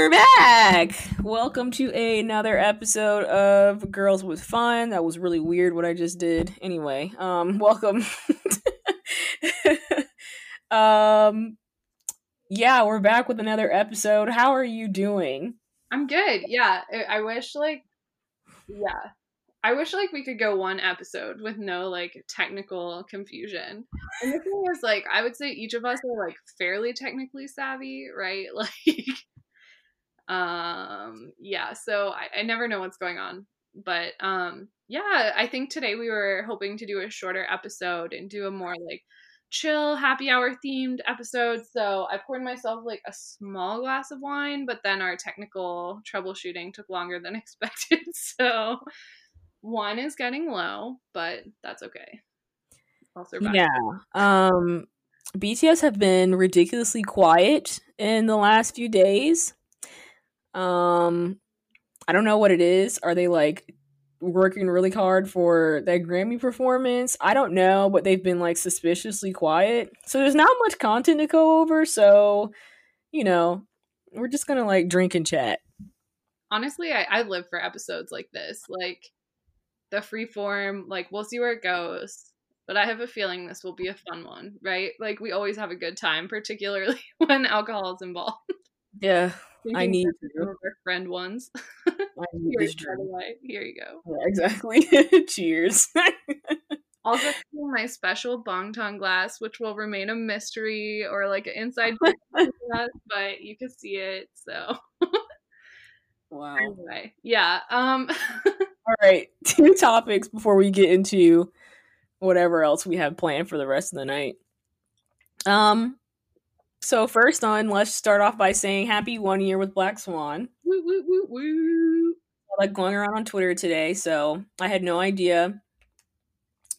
We're back. Welcome to another episode of Girls with Fun. That was really weird what I just did. Anyway, um welcome. um yeah, we're back with another episode. How are you doing? I'm good. Yeah, I, wish like yeah. I wish like we could go one episode with no like technical confusion. And the thing is like I would say each of us are like fairly technically savvy, right? Like um yeah, so I, I never know what's going on. But um yeah, I think today we were hoping to do a shorter episode and do a more like chill happy hour themed episode. So I poured myself like a small glass of wine, but then our technical troubleshooting took longer than expected. So one is getting low, but that's okay. Survive. Yeah. Um BTS have been ridiculously quiet in the last few days. Um I don't know what it is. Are they like working really hard for their Grammy performance? I don't know, but they've been like suspiciously quiet. So there's not much content to go over, so you know, we're just gonna like drink and chat. Honestly, I, I live for episodes like this. Like the free form, like we'll see where it goes. But I have a feeling this will be a fun one, right? Like we always have a good time, particularly when alcohol is involved. Yeah, I need of friend ones. I need Here, this by the drink. way, here you go. Yeah, exactly. Cheers. Also, my special bongtong glass, which will remain a mystery or like an inside to us, but you can see it. So wow. anyway, yeah. Um, All right, two topics before we get into whatever else we have planned for the rest of the night. Um, so first on, let's start off by saying happy one year with Black Swan. woo woo woo woo. Like going around on Twitter today, so I had no idea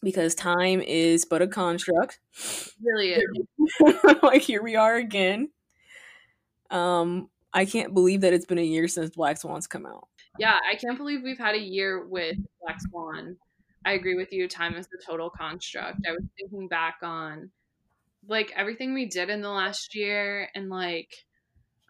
because time is but a construct. Really is. like here we are again. Um, I can't believe that it's been a year since Black Swan's come out. Yeah, I can't believe we've had a year with Black Swan. I agree with you. Time is the total construct. I was thinking back on like everything we did in the last year and like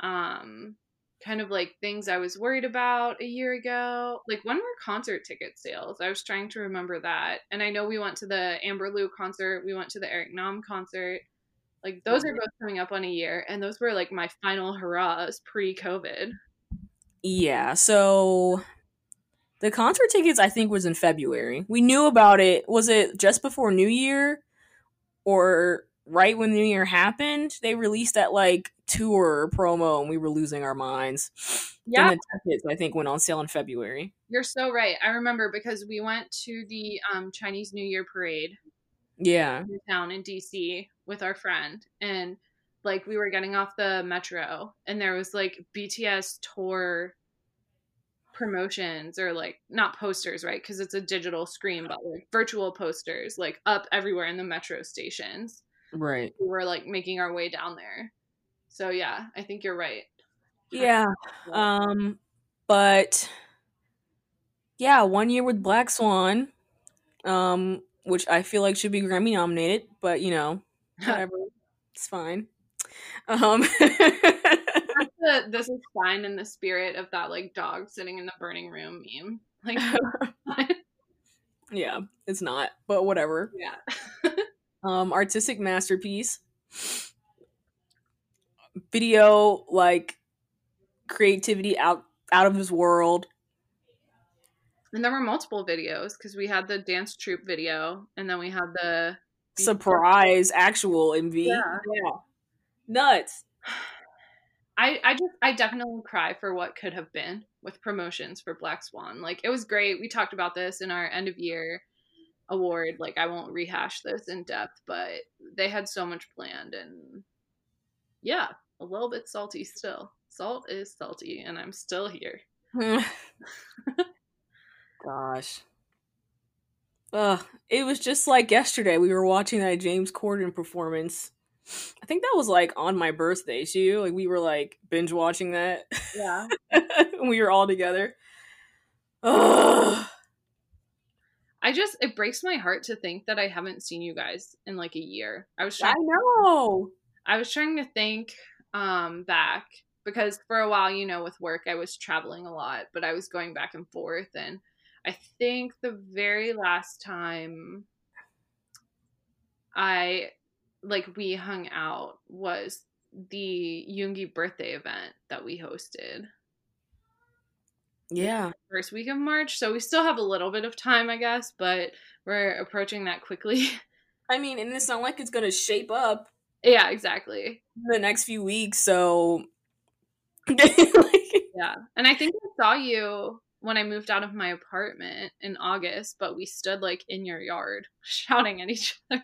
um kind of like things I was worried about a year ago. Like when were concert ticket sales? I was trying to remember that. And I know we went to the Amber Liu concert, we went to the Eric Nam concert. Like those are both coming up on a year and those were like my final hurrahs pre-COVID. Yeah, so the concert tickets I think was in February. We knew about it. Was it just before New Year or right when New Year happened? They released that like tour promo and we were losing our minds. Yeah. Then the tickets I think went on sale in February. You're so right. I remember because we went to the um, Chinese New Year parade Yeah. in town in DC with our friend, and like we were getting off the metro, and there was like BTS tour promotions or like not posters, right? Because it's a digital screen, but like virtual posters, like up everywhere in the metro stations. Right. We were like making our way down there. So yeah, I think you're right. Yeah. Um but yeah, one year with Black Swan, um, which I feel like should be Grammy nominated, but you know, whatever. it's fine. Um the, this is fine in the spirit of that like dog sitting in the burning room meme. Like Yeah, it's not, but whatever. yeah. Um artistic masterpiece. Video like creativity out out of his world. And there were multiple videos because we had the dance troupe video and then we had the Surprise actual MV. Yeah. Nuts. I, I just I definitely cry for what could have been with promotions for Black Swan. Like it was great. We talked about this in our end of year award. Like I won't rehash this in depth, but they had so much planned and yeah, a little bit salty still. Salt is salty and I'm still here. Gosh. Ugh, it was just like yesterday. We were watching that James Corden performance. I think that was like on my birthday too. Like we were like binge watching that. Yeah. we were all together. Ugh. I just it breaks my heart to think that I haven't seen you guys in like a year. I was trying I know. I was trying to think um back because for a while, you know, with work, I was traveling a lot, but I was going back and forth. And I think the very last time I like we hung out was the Yoongi birthday event that we hosted. Yeah. First week of March. So we still have a little bit of time, I guess, but we're approaching that quickly. I mean, and it's not like it's going to shape up. Yeah, exactly. The next few weeks. So. yeah. And I think I saw you when I moved out of my apartment in August, but we stood like in your yard shouting at each other.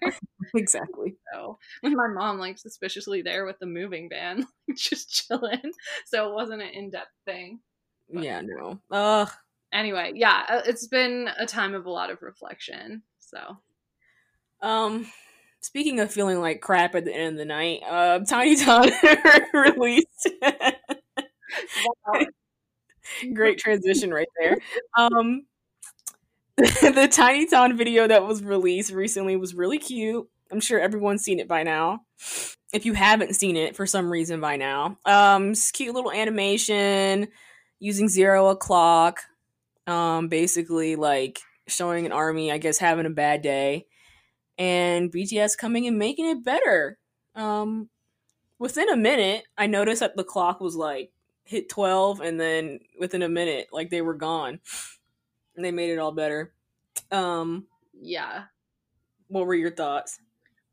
Exactly. So with my mom like suspiciously there with the moving van, just chilling. So it wasn't an in depth thing. But yeah, no. Ugh. Anyway, yeah, uh, it's been a time of a lot of reflection. So, um, speaking of feeling like crap at the end of the night, uh, TinyTAN released. Great transition right there. Um, the TinyTAN video that was released recently was really cute. I'm sure everyone's seen it by now. If you haven't seen it for some reason by now, um, it's cute little animation using zero o'clock. Um, basically like showing an army, I guess, having a bad day, and BTS coming and making it better. Um, within a minute, I noticed that the clock was like hit 12 and then within a minute like they were gone and they made it all better um yeah what were your thoughts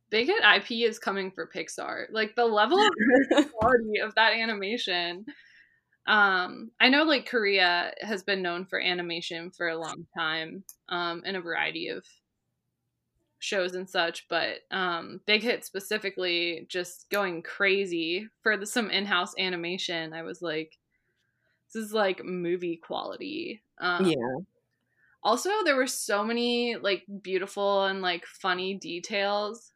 big hit ip is coming for pixar like the level of quality of that animation um i know like korea has been known for animation for a long time um in a variety of shows and such, but um, Big Hit specifically just going crazy for the, some in-house animation. I was like, this is like movie quality. Um, yeah. Also, there were so many like beautiful and like funny details.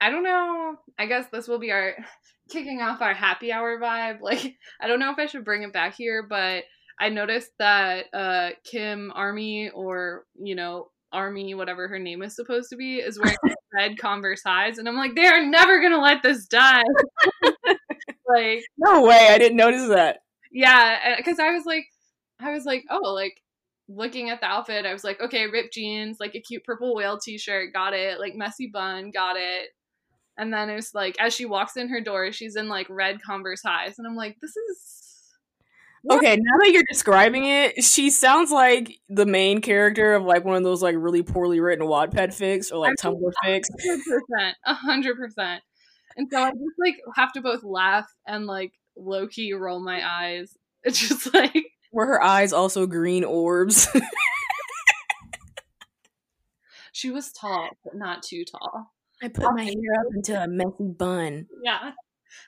I don't know. I guess this will be our kicking off our happy hour vibe. Like, I don't know if I should bring it back here, but I noticed that uh, Kim Army or you know Army, whatever her name is supposed to be, is wearing red Converse highs, and I'm like, they are never gonna let this die. like, no way, I didn't notice that. Yeah, because I was like, I was like, oh, like looking at the outfit, I was like, okay, ripped jeans, like a cute purple whale T-shirt, got it. Like messy bun, got it. And then it's like, as she walks in her door, she's in like red Converse highs, and I'm like, this is Okay, now that you're describing it, she sounds like the main character of like one of those like really poorly written Wattpad fics or like I Tumblr fics. percent, a hundred percent. And so I just like have to both laugh and like low key roll my eyes. It's just like were her eyes also green orbs? she was tall, but not too tall. I put my hair up into a messy bun. Yeah,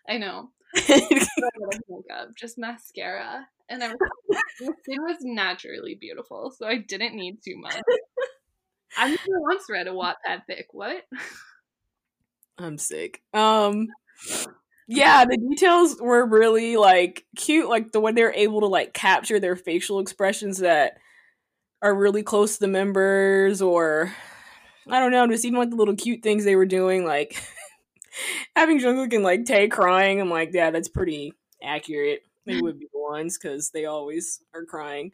I know makeup, just mascara, and everything. the skin was naturally beautiful, so I didn't need too much. I never once read a Wattpad fic. What? I'm sick. Um, yeah, the details were really like cute, like the way they're able to like capture their facial expressions that are really close to the members, or I don't know, just even like the little cute things they were doing, like having Jungkook and like Tae crying, I'm like, yeah, that's pretty accurate. They would be the ones because they always are crying.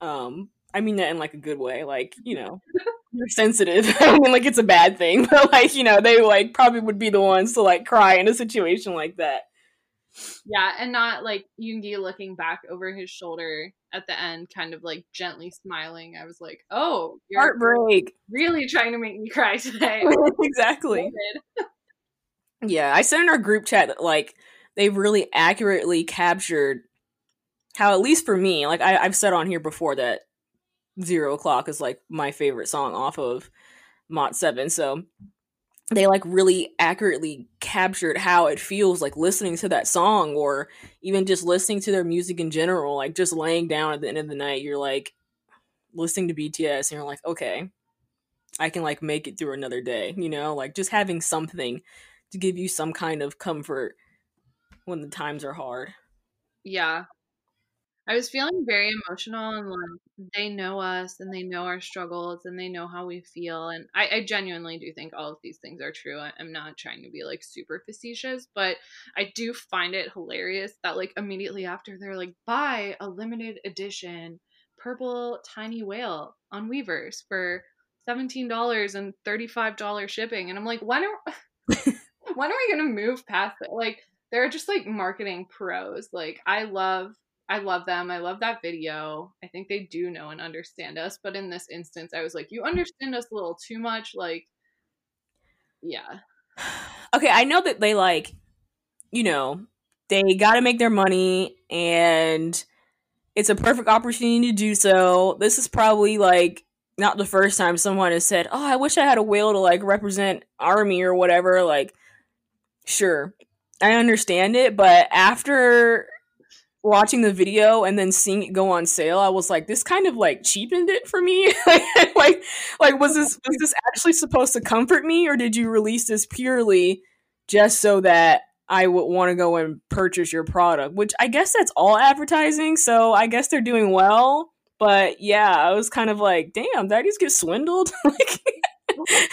Um, I mean that in like a good way, like you know, you're sensitive. I mean, like it's a bad thing, but like you know, they like probably would be the ones to like cry in a situation like that. Yeah, and not like Yoongi looking back over his shoulder at the end, kind of like gently smiling. I was like, "Oh, heartbreak! Really trying to make me cry today." exactly. Yeah, I said in our group chat that like they really accurately captured how, at least for me, like I, I've said on here before that Zero O'clock is like my favorite song off of MOTS Seven. So they like really accurately captured how it feels like listening to that song or even just listening to their music in general. Like just laying down at the end of the night, you're like listening to BTS and you're like, okay, I can like make it through another day, you know, like just having something to give you some kind of comfort when the times are hard. Yeah. I was feeling very emotional and like they know us and they know our struggles and they know how we feel. And I, I genuinely do think all of these things are true. I, I'm not trying to be like super facetious, but I do find it hilarious that like immediately after they're like, buy a limited edition purple tiny whale on Weverse for $17 and $35 shipping. And I'm like, when are, when are we going to move past it? Like, they're just like marketing pros. Like, I love I love them. I love that video. I think they do know and understand us. But in this instance, I was like, you understand us a little too much. Like, yeah. Okay, I know that they like, you know, they got to make their money and it's a perfect opportunity to do so. This is probably like not the first time someone has said, "Oh, I wish I had a whale to like represent army or whatever." Like, sure, I understand it, but after watching the video and then seeing it go on sale, I was like, this kind of like cheapened it for me. like, like was this was this actually supposed to comfort me, or did you release this purely just so that I would want to go and purchase your product? Which I guess that's all advertising, so I guess they're doing well. But yeah, I was kind of like, damn, that just get swindled. like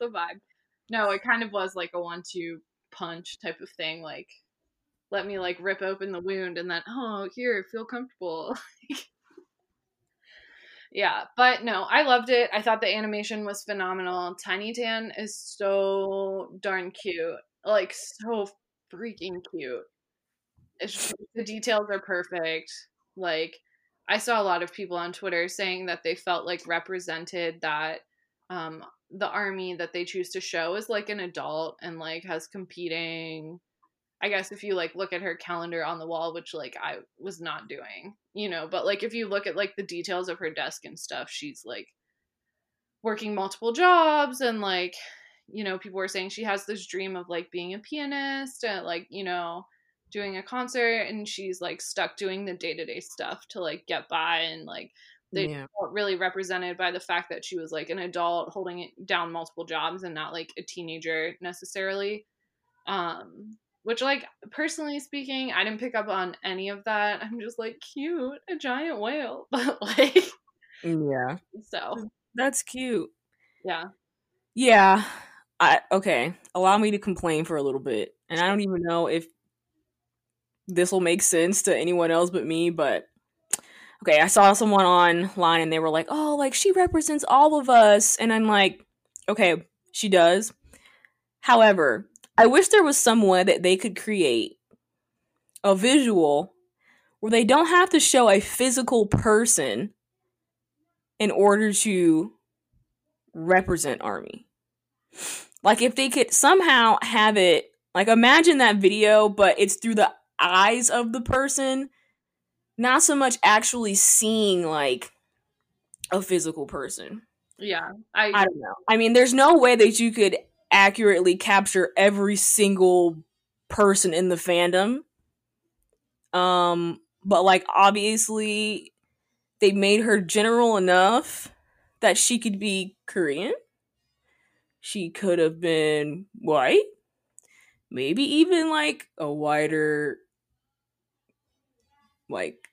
the vibe. No, it kind of was like a one-two punch type of thing. Like let me like rip open the wound and then oh here feel comfortable. Yeah but no i loved it. I thought the animation was phenomenal. Tiny tan is so darn cute like so freaking cute. Just, the details are perfect. Like i saw a lot of people on twitter saying that they felt like represented that um the army that they choose to show is like an adult and like has competing I guess if you like look at her calendar on the wall, which like I was not doing, you know, but like if you look at like the details of her desk and stuff, she's like working multiple jobs and like, you know, people were saying she has this dream of like being a pianist and like, you know, doing a concert and she's like stuck doing the day-to-day stuff to like get by and like they yeah. felt really represented by the fact that she was like an adult holding down multiple jobs and not like a teenager necessarily um which, like, personally speaking, I didn't pick up on any of that. I'm just like, cute, a giant whale. But, like, yeah. So. That's cute. Yeah. Yeah. I, okay. Allow me to complain for a little bit. And I don't even know if this will make sense to anyone else but me, but okay, I saw someone online and they were like, "Oh, like she represents all of us." And I'm like, "Okay, she does." However, I wish there was some way that they could create a visual where they don't have to show a physical person in order to represent army. Like if they could somehow have it like imagine that video but it's through the eyes of the person not so much actually seeing like a physical person. Yeah. I I don't know. I mean there's no way that you could accurately capture every single person in the fandom. Um, but like obviously they made her general enough that she could be Korean. She could have been white. Maybe even like a wider like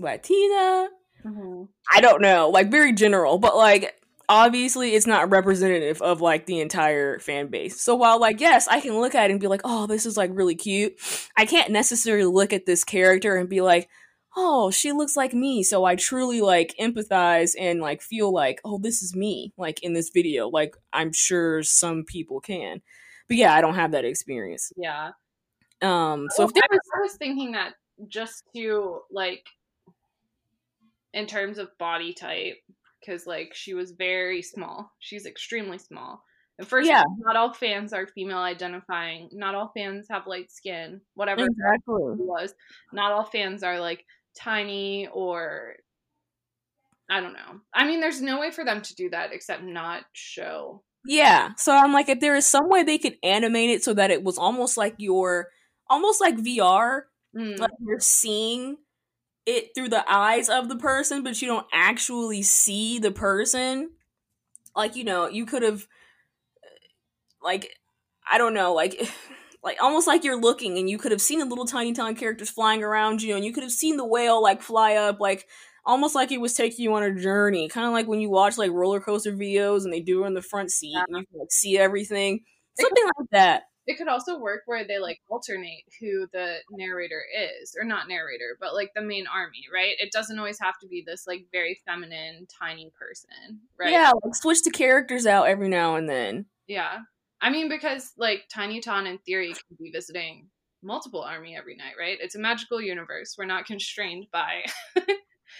Latina. Mm-hmm. I don't know, like very general, but like obviously it's not representative of like the entire fan base. So while like yes, I can look at it and be like, "Oh, this is like really cute." I can't necessarily look at this character and be like, "Oh, she looks like me." So I truly like empathize and like feel like, "Oh, this is me." Like in this video, like I'm sure some people can. But yeah, I don't have that experience. Yeah. Um so well, if there was- I was thinking that just to like in terms of body type because like she was very small. She's extremely small. And first, yeah. not all fans are female identifying. Not all fans have light skin. Whatever exactly was. Not all fans are like tiny or I don't know. I mean, there's no way for them to do that except not show. Yeah. So I'm like, if there is some way they could animate it so that it was almost like your, almost like VR, mm. like you're seeing it through the eyes of the person, but you don't actually see the person. Like, you know, you could have, like, I don't know, like, like almost like you're looking and you could have seen the little TinyTAN characters flying around you and you could have seen the whale like fly up like almost like it was taking you on a journey. Kind of like when you watch like roller coaster videos and they do it in the front seat and you can like see everything. Something like that it could also work where they mm-hmm. like alternate who the narrator is or not narrator but like the main army right? It doesn't always have to be this like very feminine tiny person right? Yeah like switch the characters out every now and then. Yeah. I mean because like TinyTAN in theory can be visiting multiple army every night right? It's a magical universe. We're not constrained by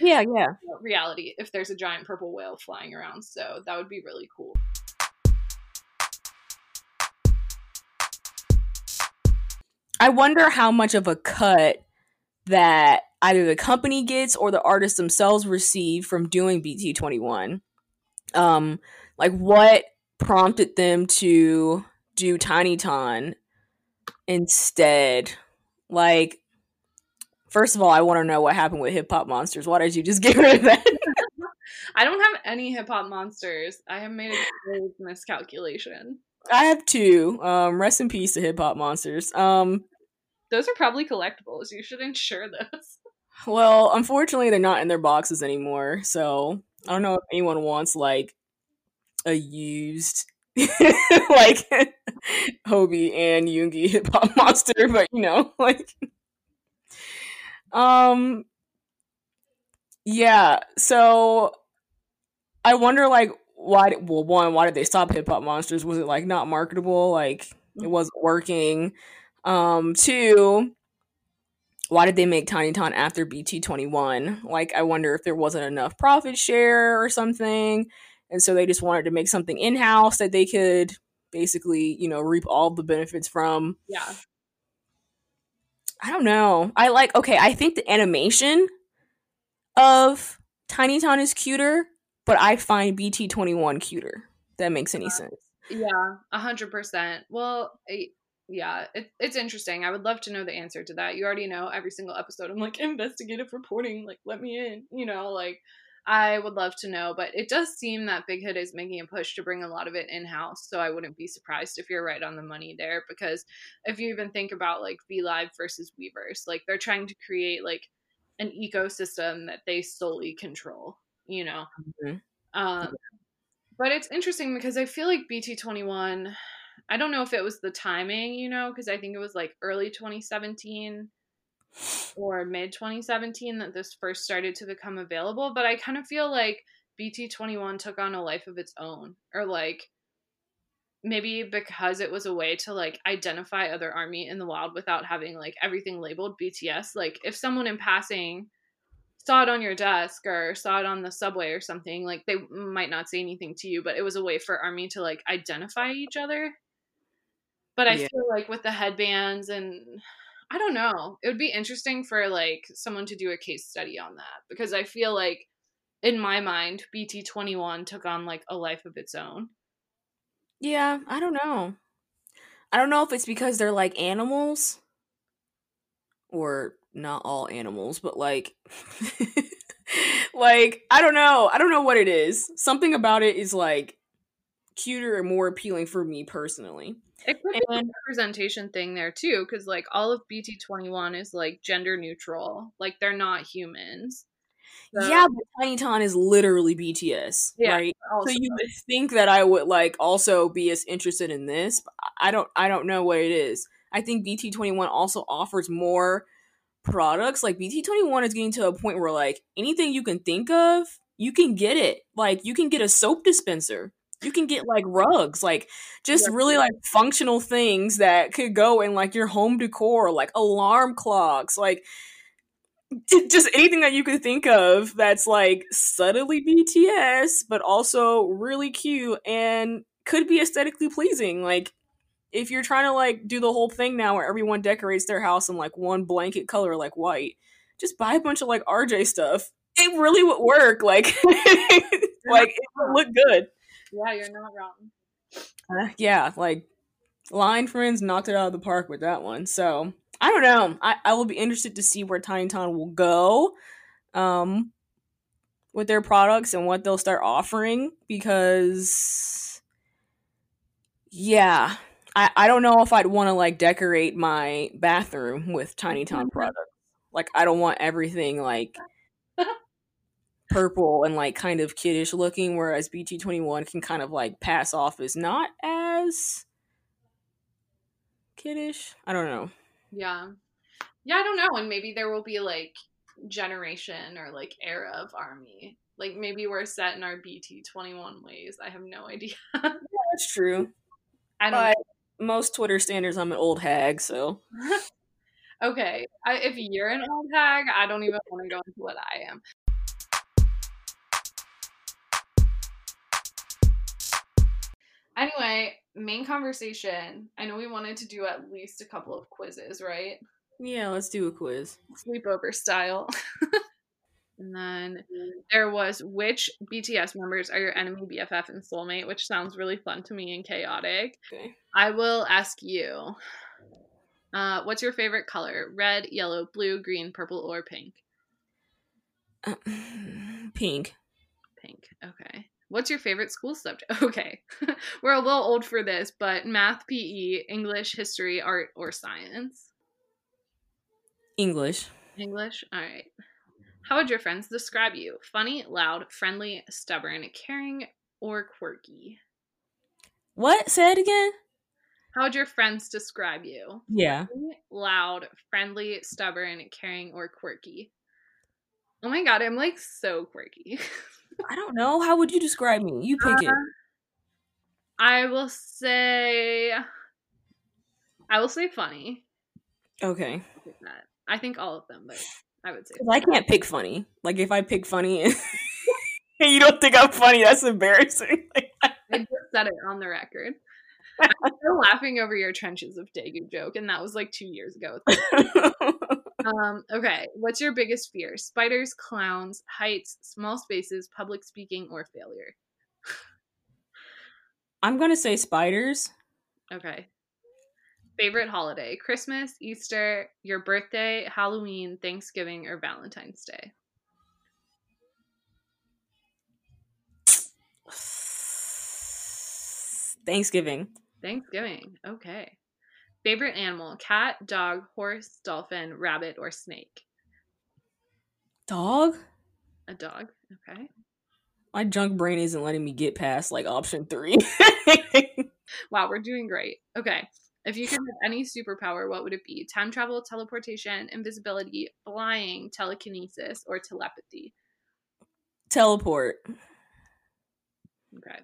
yeah yeah. reality if there's a giant purple whale flying around so that would be really cool I wonder how much of a cut that either the company gets or the artists themselves receive from doing BT21. Um, like what prompted them to do TinyTAN instead? Like, first of all, I want to know what happened with Hip Hop Monsters. Why did you just get rid of that? I don't have any Hip Hop Monsters. I have made a miscalculation. I have two. Um, rest in peace to Hip Hop Monsters. Um, those are probably collectibles. You should insure those. Well, unfortunately, they're not in their boxes anymore. So I don't know if anyone wants like a used like Hobi and Yoongi hip hop monster, but you know, like um yeah, so I wonder like why well one, why did they stop hip hop monsters? Was it like not marketable? Like it wasn't working? Um, two, why did they make TinyTAN after BT21? Like, I wonder if there wasn't enough profit share or something. And so they just wanted to make something in house that they could basically, you know, reap all the benefits from. Yeah. I don't know. I like, okay, I think the animation of TinyTAN is cuter, but I find BT21 cuter. That makes any uh, sense. Yeah, a hundred percent. Well, yeah, it, it's interesting. I would love to know the answer to that. You already know every single episode. I'm like investigative reporting. Like, let me in. You know, like I would love to know. But it does seem that Big Hit is making a push to bring a lot of it in house. So I wouldn't be surprised if you're right on the money there. Because if you even think about like V Live versus Weverse, like they're trying to create like an ecosystem that they solely control. You know. Mm-hmm. Um, but it's interesting because I feel like BT21 I don't know if it was the timing, you know, because I think it was like early 2017 or mid 2017 that this first started to become available. But I kind of feel like BT21 took on a life of its own, or like maybe because it was a way to like identify other army in the wild without having like everything labeled BTS. Like if someone in passing saw it on your desk or saw it on the subway or something, like they might not say anything to you, but it was a way for army to like identify each other. But I yeah. feel like with the headbands and I don't know, it would be interesting for like someone to do a case study on that because I feel like in my mind BT21 took on like a life of its own. Yeah, I don't know. I don't know if it's because they're like animals or not all animals, but like like I don't know. I don't know what it is. Something about it is like cuter and more appealing for me personally. It could and, be a representation thing there too, because like all of BT twenty one is like gender neutral. Like they're not humans. So. Yeah, but TinyTAN is literally BTS, yeah, right? So you would think that I would like also be as interested in this. I don't. I don't know what it is. I think BT twenty one also offers more products. Like BT twenty one is getting to a point where like anything you can think of, you can get it. Like you can get a soap dispenser you can get like rugs, like just yeah. really like functional things that could go in like your home decor, like alarm clocks, like just anything that you could think of that's like subtly BTS, but also really cute and could be aesthetically pleasing. Like if you're trying to like do the whole thing now where everyone decorates their house in like one blanket color like white, just buy a bunch of like RJ stuff. It really would work. Like like it would look good. Yeah, you're not wrong. Uh, yeah, like Line Friends knocked it out of the park with that one. So I don't know. I, I will be interested to see where TinyTAN will go um, with their products and what they'll start offering because, yeah, I, I don't know if I'd want to like decorate my bathroom with TinyTAN mm-hmm. products. Like I don't want everything like purple and like kind of kiddish looking, whereas BT twenty one can kind of like pass off as not as kiddish. I don't know. Yeah. Yeah, I don't know. And maybe there will be like generation or like era of army. Like maybe we're set in our BT twenty one ways. I have no idea. yeah, that's true. I don't But most Twitter standards, I'm an old hag, so Okay. I, if you're an old hag, I don't even want to go into what I am. Anyway, main conversation. I know we wanted to do at least a couple of quizzes, right? yeah, let's do a quiz. Sleepover style. and then there was which BTS members are your enemy, BFF, and soulmate, which sounds really fun to me and chaotic. Okay. I will ask you. Uh, what's your favorite color? Red, yellow, blue, green, purple, or pink? Uh, pink. Pink. Okay. What's your favorite school subject? Okay. We're a little old for this, but math, PE, English, history, art, or science? English. English? All right. How would your friends describe you? Funny, loud, friendly, stubborn, caring, or quirky? What? Say it again? How would your friends describe you? Yeah. Funny, Loud, friendly, stubborn, caring, or quirky? Oh my god, I'm like so quirky. I don't know. How would you describe me? You pick it. Uh, I will say I will say funny. Okay. I think all of them, but I would say I can't pick funny. Like if I pick funny and you don't think I'm funny, that's embarrassing. I just said it on the record. I'm still laughing over your trenches of Daegu joke, and that was like two years ago. Um, okay, what's your biggest fear? Spiders, clowns, heights, small spaces, public speaking, or failure? I'm gonna say spiders. Okay. Favorite holiday? Christmas, Easter, your birthday, Halloween, Thanksgiving, or Valentine's Day? Thanksgiving. Thanksgiving. Okay. Favorite animal? Cat, dog, horse, dolphin, rabbit, or snake? Dog? A dog. Okay. My junk brain isn't letting me get past like option three. Wow, we're doing great. Okay. If you could have any superpower, what would it be? Time travel, teleportation, invisibility, flying, telekinesis, or telepathy? Teleport. Okay.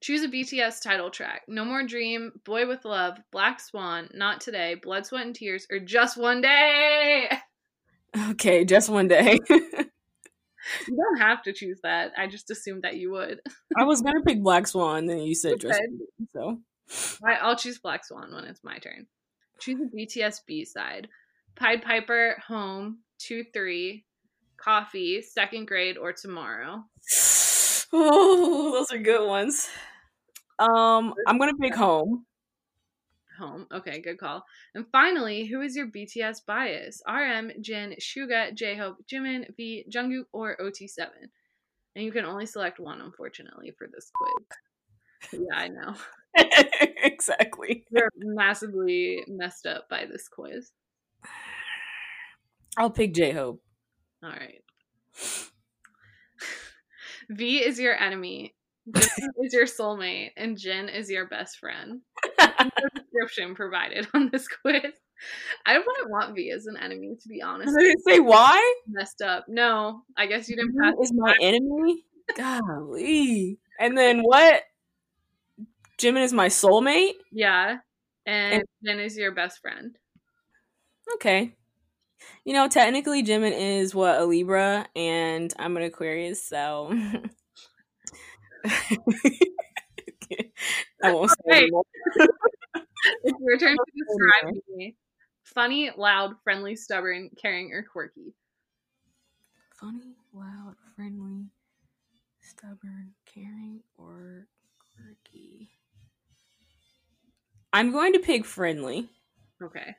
Choose a BTS title track. No More Dream, Boy with Luv, Black Swan, Not Today, Blood, Sweat, and Tears, or Just One Day. Okay, just one day. You don't have to choose that. I just assumed that you would. I was gonna pick Black Swan, then you said just Okay. so. I'll choose Black Swan when it's my turn. Choose a BTS B side. Pied Piper, Home, 2 3, Coffee, Second Grade, or Tomorrow. Oh, those are good ones. Um, I'm gonna pick home. Home. Okay, good call. And finally, who is your BTS bias? RM, Jin, Suga, J-Hope, Jimin, V, Jungkook, or OT7? And you can only select one, unfortunately, for this quiz. Yeah, I know. exactly. They're massively messed up by this quiz. I'll pick J Hope. All right. V is your enemy. Jin is your soulmate, and Jin is your best friend. Description provided on this quiz. I wouldn't want V as an enemy, to be honest. I Did it say why? Messed up. No, I guess you didn't pass. Is my enemy? Golly. And then what? Jimin is my soulmate? Yeah, and Jin is your best friend. Okay. You know, technically Jimin is what a Libra and I'm an Aquarius, so I won't say anymore. It's your turn to describe me. Funny, loud, friendly, stubborn, caring, or quirky. Funny, loud, friendly, stubborn, caring, or I'm going to pick friendly. Okay.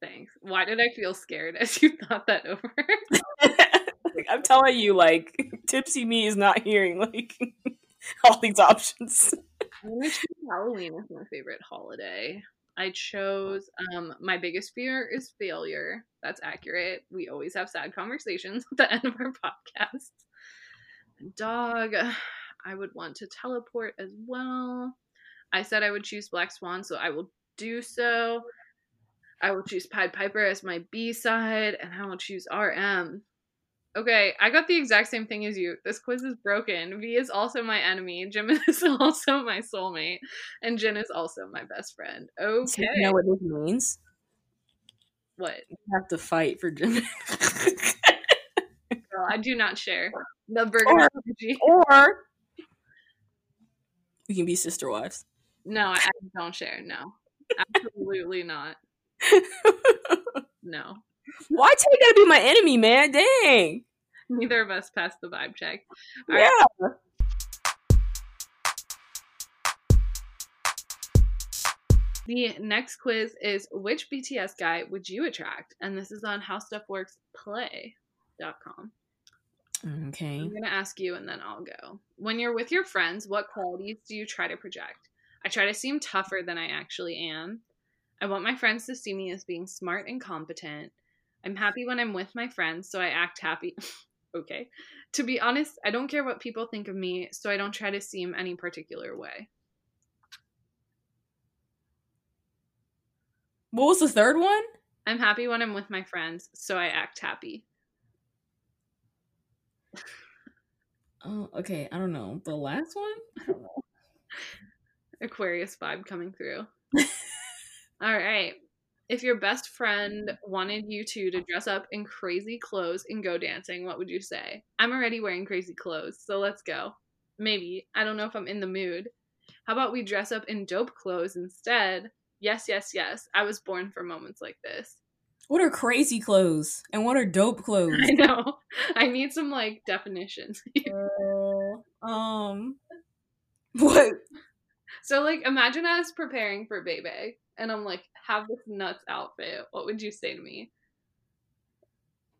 Thanks. Why did I feel scared as you thought that over? I'm telling you, like, tipsy me is not hearing like all these options. I'm gonna choose Halloween is my favorite holiday. I chose um my biggest fear is failure. That's accurate. We always have sad conversations at the end of our podcast. Dog, I would want to teleport as well. I said I would choose Black Swan, so I will do so. I will choose Pied Piper as my B side, and I will choose RM. Okay, I got the exact same thing as you. This quiz is broken. V is also my enemy. Jim is also my soulmate, and Jin is also my best friend. Okay, So you know what this means? what? You have to fight for Jim. Girl, I do not share the burger Or- energy. or we can be sister wives. No, I don't share. No, absolutely not. No, Why Tae gotta be my enemy, man? Dang. neither of us passed the vibe check. All Yeah. right. The next quiz is which BTS guy would you attract? And this is on howstuffworksplay.com. Okay. I'm going to ask you and then I'll go. When you're with your friends, what qualities do you try to project? I try to seem tougher than I actually am. I want my friends to see me as being smart and competent. I'm happy when I'm with my friends, so I act happy. okay. To be honest, I don't care what people think of me, so I don't try to seem any particular way. What was the third one? I'm happy when I'm with my friends, so I act happy. Oh, okay. I don't know. The last one? I don't know. Aquarius vibe coming through. All right. If your best friend wanted you two to dress up in crazy clothes and go dancing, what would you say? I'm already wearing crazy clothes, so let's go. Maybe. I don't know if I'm in the mood. How about we dress up in dope clothes instead? Yes, yes, yes. I was born for moments like this. What are crazy clothes? And what are dope clothes? I know. I need some like definitions. Girl, um what so like imagine I was preparing for Bebe and I'm like, have this nuts outfit. What would you say to me?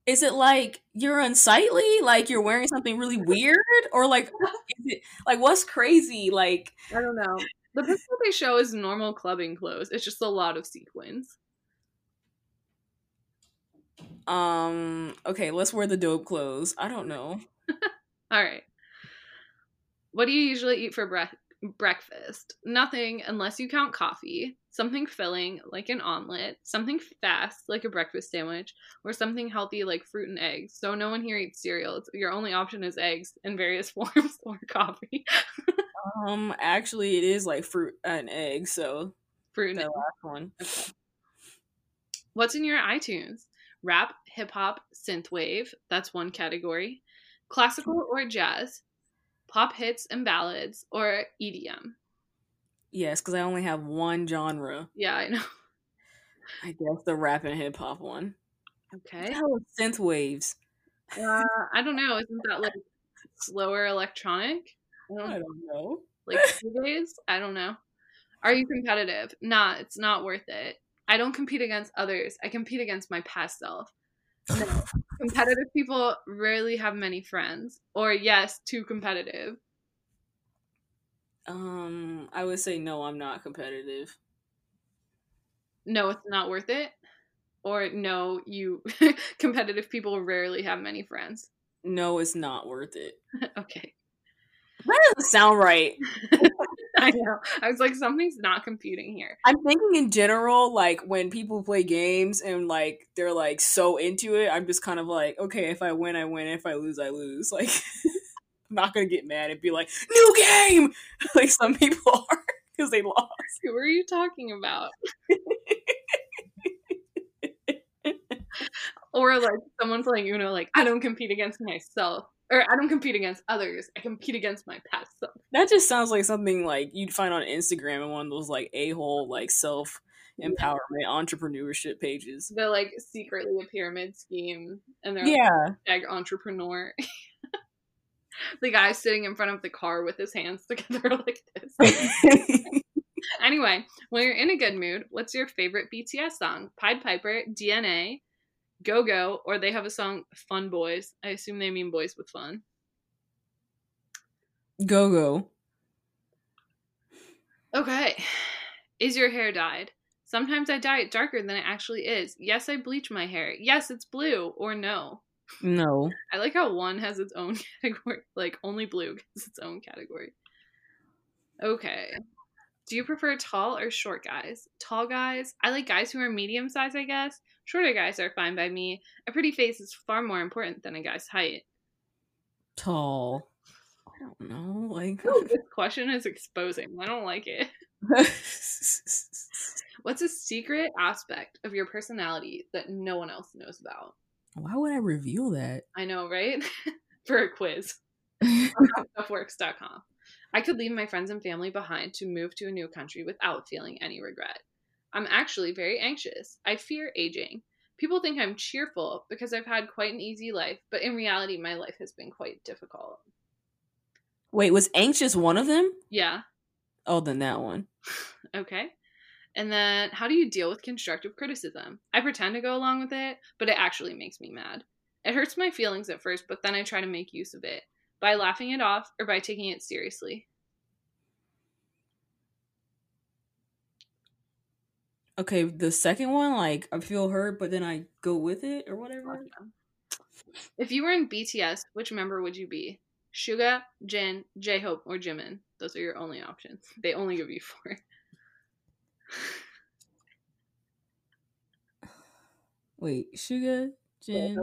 is it like you're unsightly? Like you're wearing something really weird? Or like is it like what's crazy? Like I don't know. The picture they show is normal clubbing clothes. It's just a lot of sequins. um okay, let's wear the dope clothes. I don't know. All right. What do you usually eat for bre- breakfast? Nothing unless you count coffee, something filling like an omelet, something fast like a breakfast sandwich, or something healthy like fruit and eggs. So no one here eats cereal. Your only option is eggs in various forms or coffee. Um actually it is like fruit and eggs, so Fruit and the eggs. last one. Okay. What's in your iTunes? Rap, hip hop, synthwave. That's one category. Classical or jazz? Pop hits and ballads or EDM? Yes, because I only have one genre. Yeah, I know. I guess the rap and hip hop one. Okay. Synth waves. Uh, I don't know. Isn't that like slower electronic? I I don't don't know. like days. I don't know. Are you competitive? Nah, it's not worth it. I don't compete against others. I compete against my past self. No. competitive people rarely have many friends. Or yes, too competitive. Um, I would say no. I'm not competitive. No, it's not worth it. Or no, you competitive people rarely have many friends. No, it's not worth it. okay. That doesn't sound right. I know. I was like, something's not computing here. I'm thinking in general, like when people play games and like they're like so into it, I'm just kind of like, okay, if I win, I win. If I lose, I lose. Like, I'm not gonna get mad and be like, new game, like some people are because they lost. Who are you talking about? Or like someone playing Uno, like, I don't compete against myself. Or I don't compete against others. I compete against my past self. That just sounds like something like you'd find on Instagram and one of those like a hole like self empowerment entrepreneurship pages. They're like secretly a pyramid scheme and they're Yeah. like entrepreneur. the guy sitting in front of the car with his hands together like this. Anyway, when you're in a good mood, what's your favorite BTS song? Pied Piper, DNA, Go Go, or they have a song Fun Boys. I assume they mean boys with fun. go go. Okay. Is your hair dyed? Sometimes I dye it darker than it actually is. Yes, I bleach my hair. Yes, it's blue. Or no. No. I like how one has its own category. Like only blue gets its own category. Okay. Do you prefer tall or short guys? Tall guys? I like guys who are medium size, I guess. Shorter guys are fine by me. A pretty face is far more important than a guy's height. Tall. I don't know. Like this question is exposing. I don't like it. What's a secret aspect of your personality that no one else knows about? Why would I reveal that? I know, right? For a quiz. Stuffworks.com. I could leave my friends and family behind to move to a new country without feeling any regret. I'm actually very anxious. I fear aging. People think I'm cheerful because I've had quite an easy life, but in reality, my life has been quite difficult. Wait, was anxious one of them? Yeah. Oh, then that one. Okay. And then, how do you deal with constructive criticism? I pretend to go along with it, but it actually makes me mad. It hurts my feelings at first, but then I try to make use of it by laughing it off or by taking it seriously. Okay, the second one, like I feel hurt, but then I go with it or whatever. If you were in BTS, which member would you be? Suga, Jin, J Hope, or Jimin? Those are your only options. They only give you four. Wait, Suga, Jin,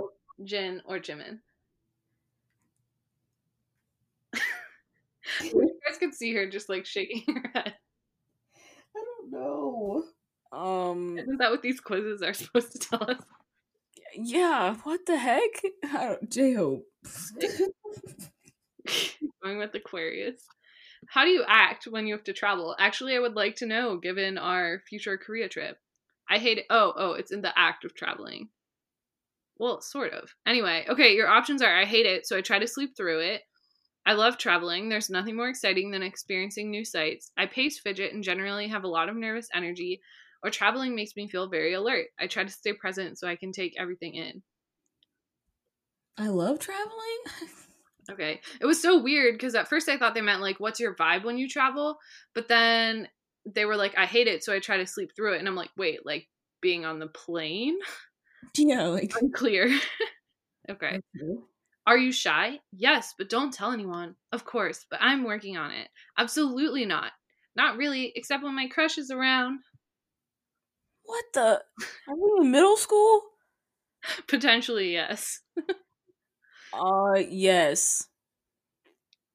Jin, or Jimin? you guys could see her just like shaking her head. I don't know. Um, isn't that what these quizzes are supposed to tell us? Yeah. What the heck? J Hope. Going with Aquarius. How do you act when you have to travel? Actually, I would like to know, given our future Korea trip. I hate it. Oh, oh, it's in the act of traveling. Well, sort of. Anyway, okay, your options are I hate it, so I try to sleep through it. I love traveling. There's nothing more exciting than experiencing new sights. I pace fidget and generally have a lot of nervous energy, or traveling makes me feel very alert. I try to stay present so I can take everything in. I love traveling. okay. It was so weird because at first I thought they meant like, what's your vibe when you travel? But then they were like, I hate it, so I try to sleep through it. And I'm like, wait, like being on the plane? Yeah, like unclear. okay. okay. Are you shy? Yes, but don't tell anyone. Of course, but I'm working on it. Absolutely not. Not really, except when my crush is around. What the? Are we in middle school? Potentially, yes. uh, yes.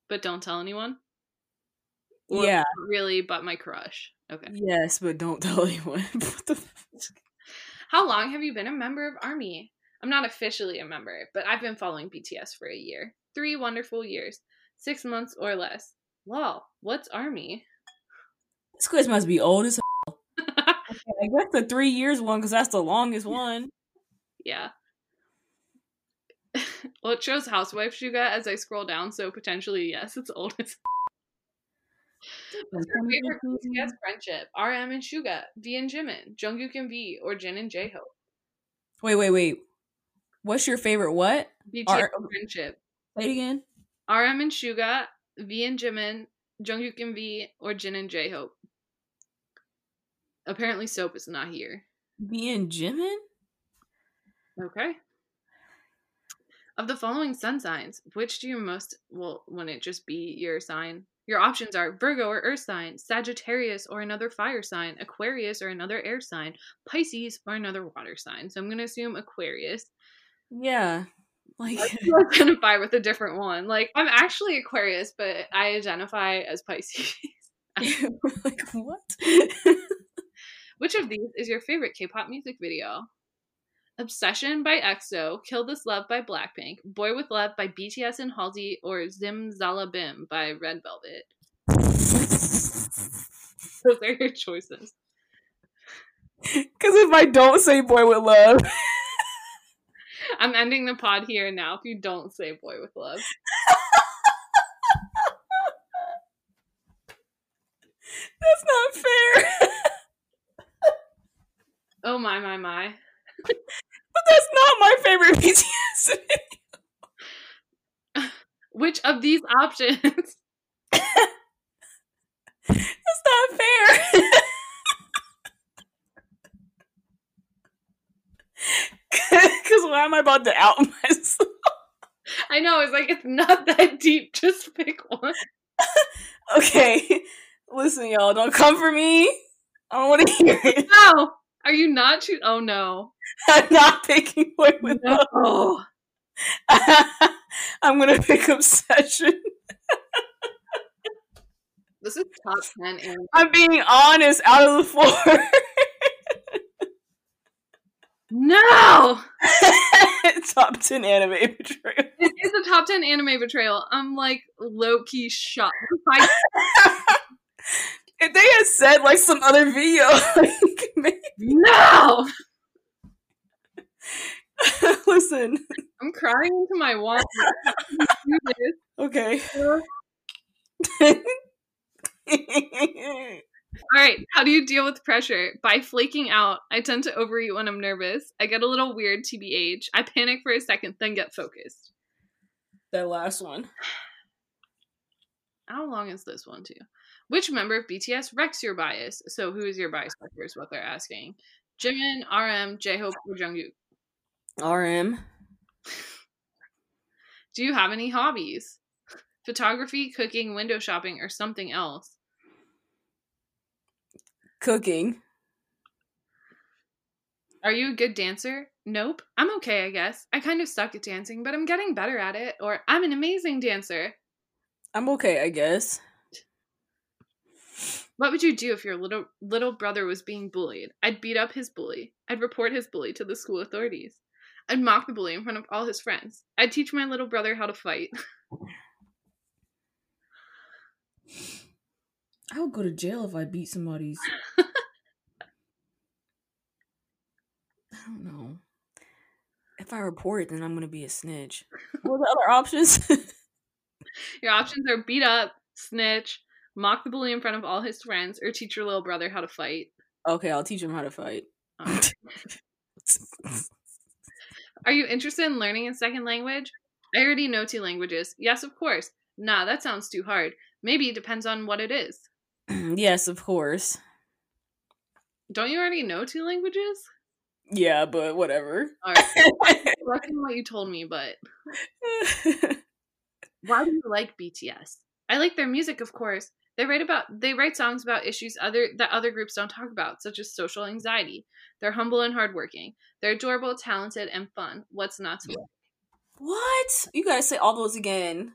But don't tell anyone? Or yeah. Really, but my crush. Okay. Yes, but don't tell anyone. How long have you been a member of Army? I'm not officially a member, but I've been following BTS for a year. Three wonderful years. Six months or less. Lol, what's Army? This quiz must be old as I guess the three years one, because that's the longest one. Yeah. well, it shows Housewife Suga as I scroll down, so potentially, yes, it's old as What's your favorite BTS friendship? RM and Suga, V and Jimin, Jungkook and V, or Jin and J Hope? Wait, wait, wait. What's your favorite what? BTS R- friendship. Say it again. RM and Suga, V and Jimin, Jungkook and V, or Jin and J Hope. Apparently, Sope is not here. V and Jimin. Okay. Of the following sun signs, which do you most well? Wouldn't it just be your sign? Your options are Virgo or Earth sign, Sagittarius or another fire sign, Aquarius or another air sign, Pisces or another water sign. So I'm going to assume Aquarius. Yeah. Like I identify with a different one. Like I'm actually Aquarius, but I identify as Pisces. like what? Which of these is your favorite K-pop music video? Obsession by EXO, Kill This Love by Blackpink, Boy with Luv by BTS and Halsey, or Zimzalabim by Red Velvet. Those are your choices. Because if I don't say Boy with Luv, I'm ending the pod here now if you don't say Boy with Luv. That's not fair. Oh my, my, my but that's not my favorite BTS video. Which of these options? that's not fair. Because why am I about to out myself? I know, it's like, it's not that deep. Just pick one. Okay, listen, y'all, don't come for me. I don't want to hear it. No! Are you not choosing? Oh no. I'm not picking Boy with Luv. No. I'm gonna pick Obsession. This is top 10 anime. I'm being honest out of the floor. No! Top 10 anime betrayal. It is a top 10 anime betrayal. I'm like low key shocked. If they had said like some other video, like, maybe- no! listen. I'm crying into my wand. Okay. All right, how do you deal with pressure? By flaking out. I tend to overeat when I'm nervous. I get a little weird, TBH. I panic for a second, then get focused. that last one. How long is this one, too? Which member of BTS wrecks your bias? So, who is your bias wrecker, is what they're asking. Jimin, RM, J Hope, or Jungkook? RM. Do you have any hobbies? Photography, cooking, window shopping, or something else? Cooking. Are you a good dancer? Nope. I'm okay, I guess. I kind of suck at dancing, but I'm getting better at it. Or I'm an amazing dancer. I'm okay, I guess. What would you do if your little little brother was being bullied? I'd beat up his bully. I'd report his bully to the school authorities. I'd mock the bully in front of all his friends. I'd teach my little brother how to fight. I would go to jail if I beat somebody's. I don't know. If I report it, then I'm gonna be a snitch. What are the other options? Your options are beat up, snitch, mock the bully in front of all his friends, or teach your little brother how to fight. okay, I'll teach him how to fight. Um, are you interested in learning a second language? I already know two languages. Yes, of course. Nah, that sounds too hard. Maybe it depends on what it is. yes, of course. Don't you already know two languages? Yeah, but whatever. All right. What you told me, but why do you like BTS? I like their music, of course. They write about they write songs about issues other that other groups don't talk about, such as social anxiety. They're humble and hardworking. They're adorable, talented, and fun. What's not to like? what? You gotta say all those again.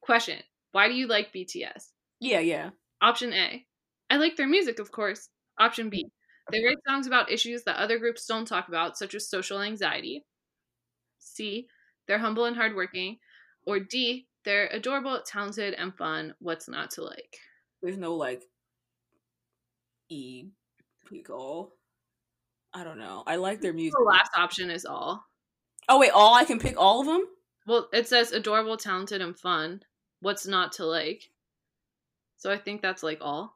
Question: Why do you like BTS? Yeah, yeah. Option A: I like their music, of course. Option B: They write songs about issues that other groups don't talk about, such as social anxiety. C: They're humble and hardworking. Or D: They're adorable, talented, and fun. What's not to like? There's no like E pick all. I don't know. I like their music. The last option is all. Oh wait, all I can pick all of them? Well, it says adorable, talented, and fun. What's not to like? So I think that's like all.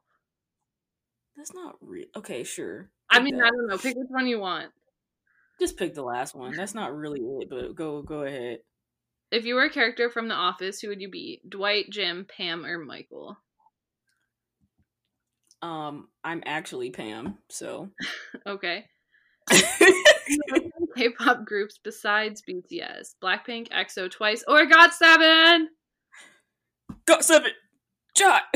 That's not real. Okay, sure. I mean, that. I don't know. Pick which one you want. Just pick the last one. That's not really it, but go go ahead. If you were a character from The Office, who would you be? Dwight, Jim, Pam, or Michael? Um, I'm actually Pam, so Okay. K-pop groups besides BTS: Blackpink, EXO, Twice, or GOT7. got seven. Shot.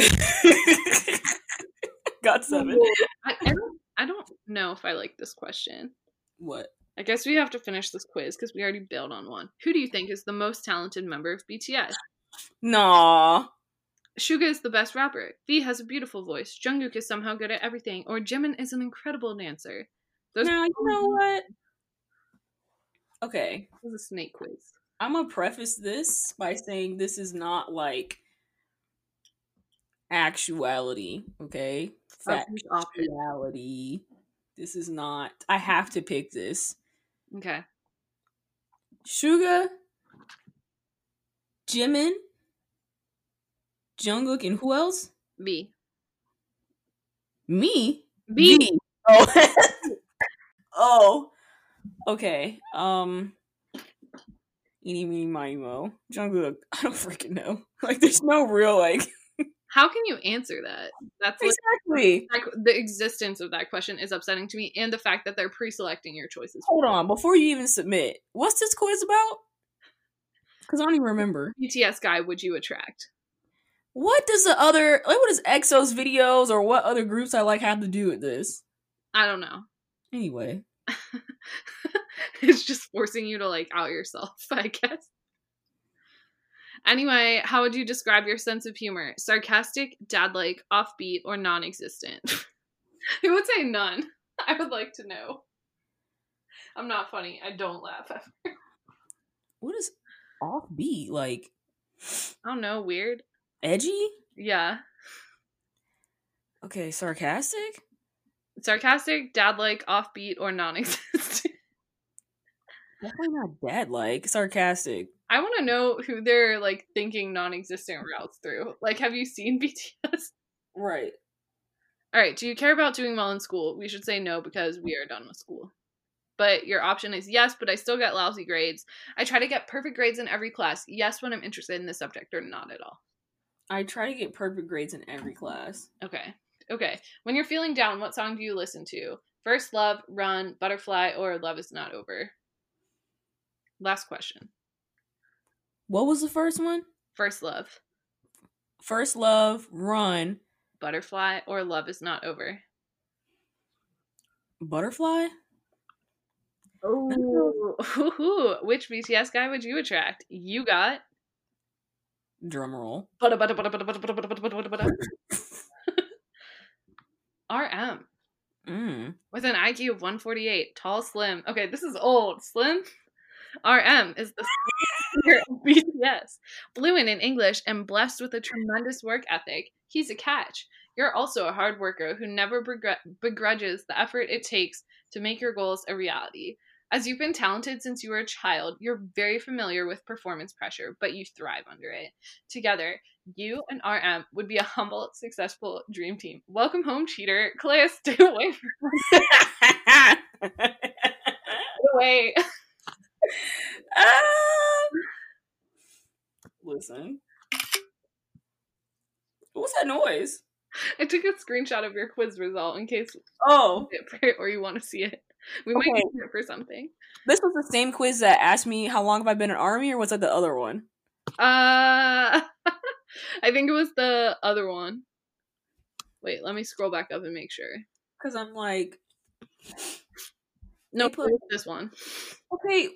got seven. I, I don't. I don't know if I like this question. What? I guess we have to finish this quiz because we already bailed on one. Who do you think is the most talented member of BTS? No. Suga is the best rapper. V has a beautiful voice. Jungkook is somehow good at everything. Or Jimin is an incredible dancer. Those Now you know what? Okay, This is a snake quiz. I'm gonna preface this by saying this is not like actuality. Okay, Of which option? factuality. This is not. I have to pick this. Okay. Suga, Jimin, Jungkook, and who else? V. Me. B. Oh. oh. Okay. Um. Eeny, meeny, miny, mo. Jungkook. I don't freaking know. Like, there's no real like. How can you answer that? That's like, Exactly. like, the existence of that question is upsetting to me, and the fact that they're pre-selecting your choices. Hold on, before you even submit, what's this quiz about? Because I don't even remember. BTS guy would you attract? What does the other like? What does EXO's videos or what other groups I like have to do with this? I don't know. Anyway, it's just forcing you to like out yourself, I guess. Anyway, how would you describe your sense of humor? Sarcastic, dad like, offbeat, or non existent? Who would say none? I would like to know. I'm not funny. I don't laugh ever. what is offbeat? Like I don't know. Weird. edgy? Yeah. Okay, sarcastic. Sarcastic, dad like, offbeat, or non existent. Definitely not dead. like. Sarcastic. I want to know who they're like thinking non existent routes through. Like, have you seen BTS? Right. All right, do you care about doing well in school? We should say no because we are done with school. But your option is yes, but I still get lousy grades. I try to get perfect grades in every class. Yes, when I'm interested in the subject, or not at all. I try to get perfect grades in every class. Okay. Okay. When you're feeling down, what song do you listen to? First Love, Run, Butterfly, or Love is Not Over? Last question. What was the first one? First love. First love, run. Butterfly or love is not over. Butterfly? Oh, which BTS guy would you attract? You got drum roll. RM. Mm. With an IQ of 148, tall, slim. Okay, this is old. Slim? RM is the singer of BTS, fluent in English and blessed with a tremendous work ethic. He's a catch. You're also a hard worker who never begr- begrudges the effort it takes to make your goals a reality. As you've been talented since you were a child, you're very familiar with performance pressure, but you thrive under it. Together, you and RM would be a humble, successful dream team. Welcome home, cheater. Clay, stay away from away. Um, listen. What's that noise? I took a screenshot of your quiz result in case Oh, it or you want to see it. We might Okay. use it for something. this was the same quiz that asked me how long have I been in army, or was that the other one? Uh, I think it was the other one. Wait, let me scroll back up and make sure. Because I'm like, No, They put- this one. okay,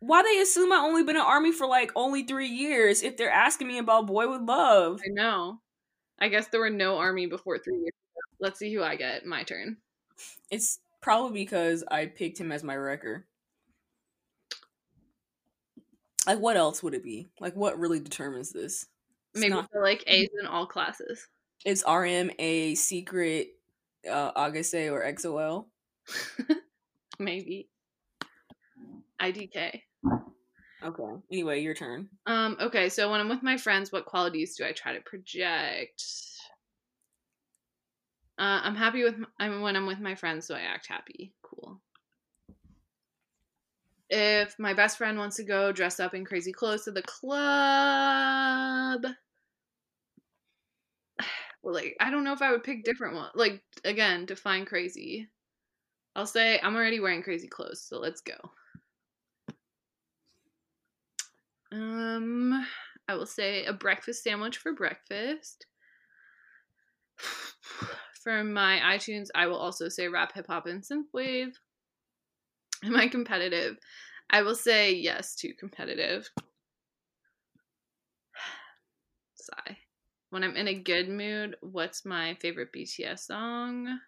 why they assume I only been in army for like only three years if they're asking me about Boy with Luv? I know. I guess there were no army before three years. ago. Let's see who I get. My turn. It's probably because I picked him as my wrecker. Like, what else would it be? Like, what really determines this? It's Maybe not- for like A's in all classes. is RM a secret uh, Ahgase or EXO-L? Maybe. IDK. Okay. Anyway, your turn. Um, okay, so when I'm with my friends, what qualities do I try to project? Uh, I'm happy with my, I'm when I'm with my friends, so I act happy. Cool. If my best friend wants to go dress up in crazy clothes to the club, well, like I don't know if I would pick different one. Like again, define crazy. I'll say I'm already wearing crazy clothes, so let's go. Um, I will say a breakfast sandwich for breakfast. For my iTunes, I will also say rap, hip hop, and synthwave. Am I competitive? I will say yes to competitive. Sigh. When I'm in a good mood, what's my favorite BTS song?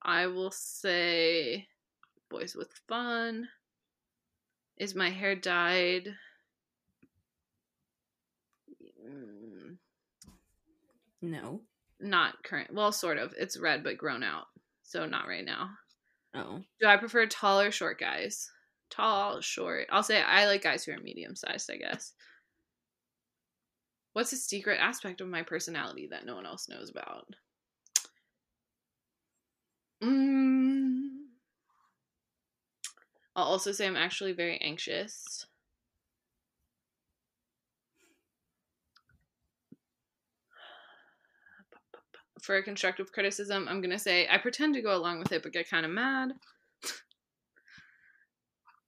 I will say Boyz with Fun. Is my hair dyed? No. not current. Well, sort of. It's red but grown out. So not right now. Oh. Do I prefer tall or short guys? Tall, short. I'll say I like guys who are medium sized, I guess. What's a secret aspect of my personality that no one else knows about? Mm. I'll also say I'm actually very anxious. For a constructive criticism, I'm gonna say I pretend to go along with it but get kind of mad.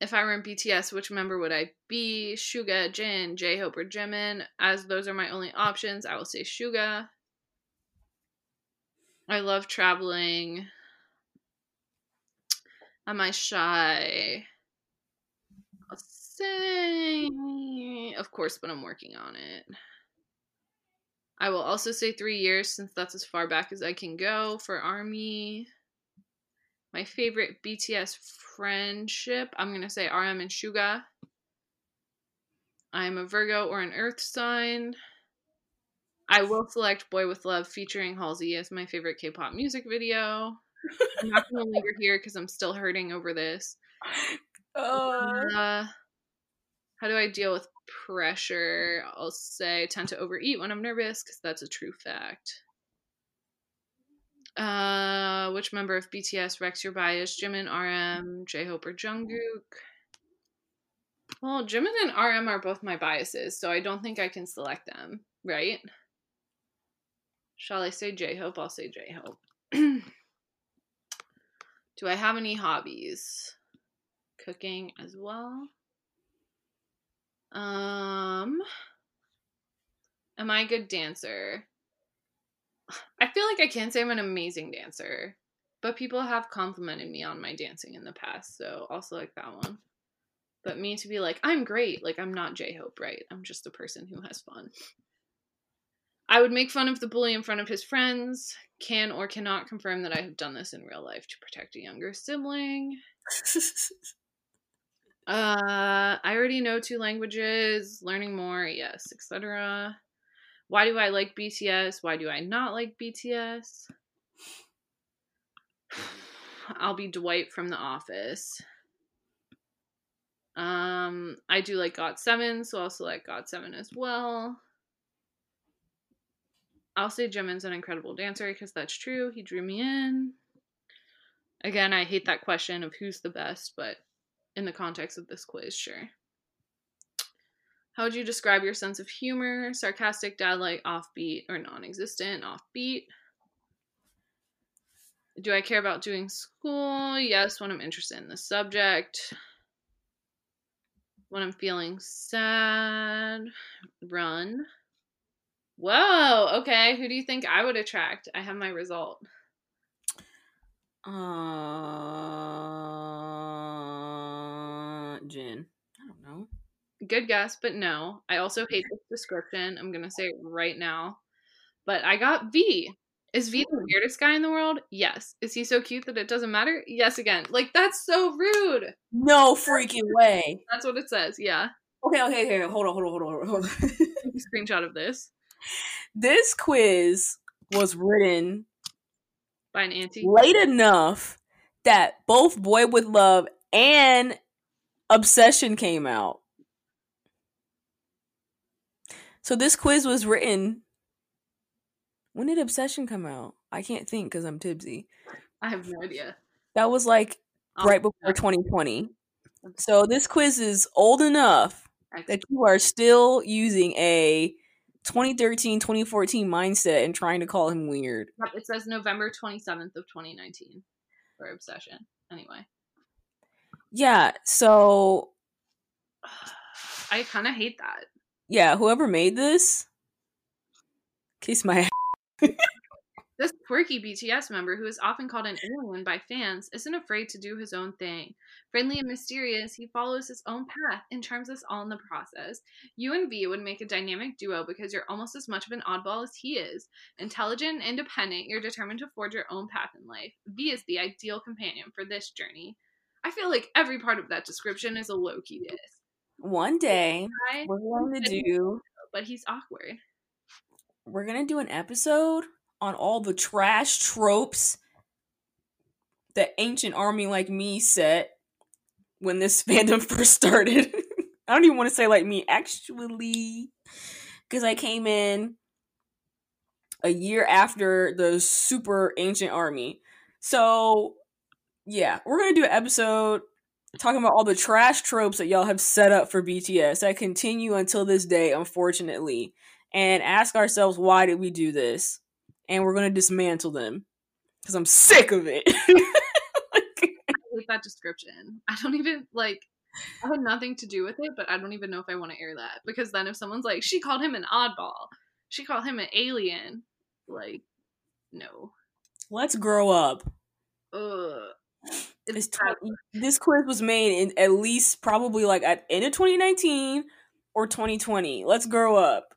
if I were in BTS, which member would I be? Suga, Jin, J Hope, or Jimin? As those are my only options, I will say Suga. I love traveling. Am I shy? I'll say, of course, but I'm working on it. I will also say three years since that's as far back as I can go for Army. My favorite BTS friendship, I'm going to say RM and Suga. I'm a Virgo or an Earth sign. I will select Boy with Luv featuring Halsey as my favorite K pop music video. I'm not going to linger here because I'm still hurting over this. Uh, Uh, how do I deal with pressure? I'll say tend to overeat when I'm nervous because that's a true fact. Uh, which member of BTS wrecks your bias? Jimin, RM, J Hope, or Jungkook? Well, Jimin and RM are both my biases, so I don't think I can select them, right? Shall I say J Hope? I'll say J Hope. Do I have any hobbies? Cooking as well. Um, am I a good dancer? I feel like I can't say I'm an amazing dancer, but people have complimented me on my dancing in the past, so also like that one. But me to be like, I'm great, like I'm not J Hope, right? I'm just a person who has fun. I would make fun of the bully in front of his friends, can or cannot confirm that I have done this in real life to protect a younger sibling. Uh, I already know two languages, learning more, yes, etc. Why do I like BTS? Why do I not like BTS? I'll be Dwight from The Office. Um, I do like GOT7, so I'll select GOT7 as well. I'll say Jimin's an incredible dancer because that's true. He drew me in. Again, I hate that question of who's the best, but in the context of this quiz, sure. How would you describe your sense of humor? Sarcastic, dad-like, offbeat, or non-existent? Offbeat. Do I care about doing school? Yes, when I'm interested in the subject. When I'm feeling sad, run. Whoa, okay. Who do you think I would attract? I have my result. uh, Jin. I don't know. Good guess, but no. I also hate this description. I'm going to say it right now. But I got V. Is V the weirdest guy in the world? Yes. Is he so cute that it doesn't matter? Yes, again. Like, that's so rude. No freaking way. That's what it says. Yeah. Okay, okay, okay. Hold on, hold on, hold on, hold on. Take a screenshot of this this quiz was written by an auntie. late enough that both Boy with Luv and Obsession came out. So this quiz was written. When did Obsession come out? I can't think because I'm tipsy. I have no idea. That was like right before 2020. So this quiz is old enough that you are still using a 2013 2014 mindset and trying to call him weird. Yep, It says November 27th of 2019 for Obsession. Anyway. Yeah, so I kind of hate that. Yeah, whoever made this, kiss my ass. This quirky BTS member, who is often called an alien by fans, isn't afraid to do his own thing. Friendly and mysterious, he follows his own path and charms us all in the process. You and V would make a dynamic duo because you're almost as much of an oddball as he is. Intelligent and independent, you're determined to forge your own path in life. V is the ideal companion for this journey. I feel like every part of that description is a low key diss. One day Hi, we're going to do But he's awkward. we're going to do an episode on all the trash tropes that ancient army like me set when this fandom first started. I don't even want to say like me actually cuz I came in a year after the super ancient army. So, yeah, we're going to do an episode talking about all the trash tropes that y'all have set up for BTS that continue until this day unfortunately and ask ourselves why did we do this? and we're gonna dismantle them because I'm sick of it. I hate that description. I don't even like. I had nothing to do with it, but I don't even know if I want to air that because then if someone's like, she called him an oddball, she called him an alien, like, no. Let's grow up. Ugh. This, tw- this quiz was made in at least probably like at end of 2019 or 2020. Let's grow up.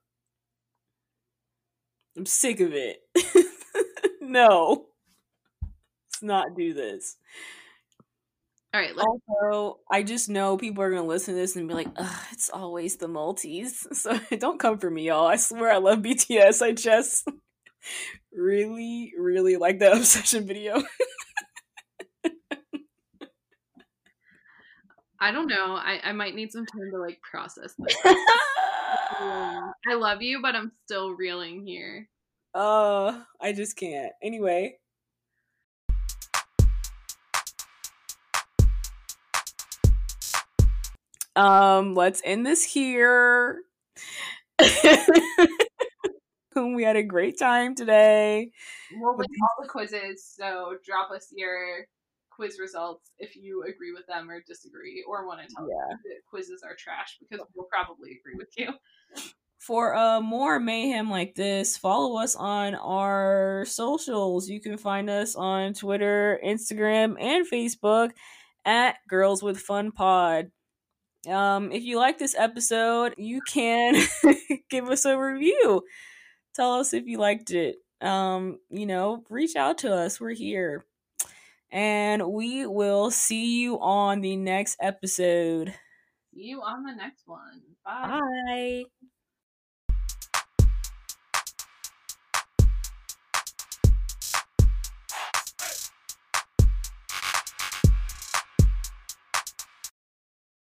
I'm sick of it. no. Let's not do this. All right. Let's- also, I just know people are gonna listen to this and be like, "Ugh, it's always the multis." So don't come for me, y'all. I swear I love BTS. I just really, really like that obsession video. I don't know. I, I might need some time to like process this. I love you, but I'm still reeling here. Uh, I just can't. Anyway. Um, let's end this here. we had a great time today. We'll link all the quizzes, so drop us your quiz results if you agree with them or disagree or want to tell yeah. that quizzes are trash because we'll probably agree with you. For uh, more mayhem like this, follow us on our socials. You can find us on Twitter, Instagram, and Facebook at Girls with Fun Pod. Um, if you like this episode, you can give us a review. Tell us if you liked it. Um, you know, reach out to us. We're here. And we will see you on the next episode. See you on the next one. Bye. Bye.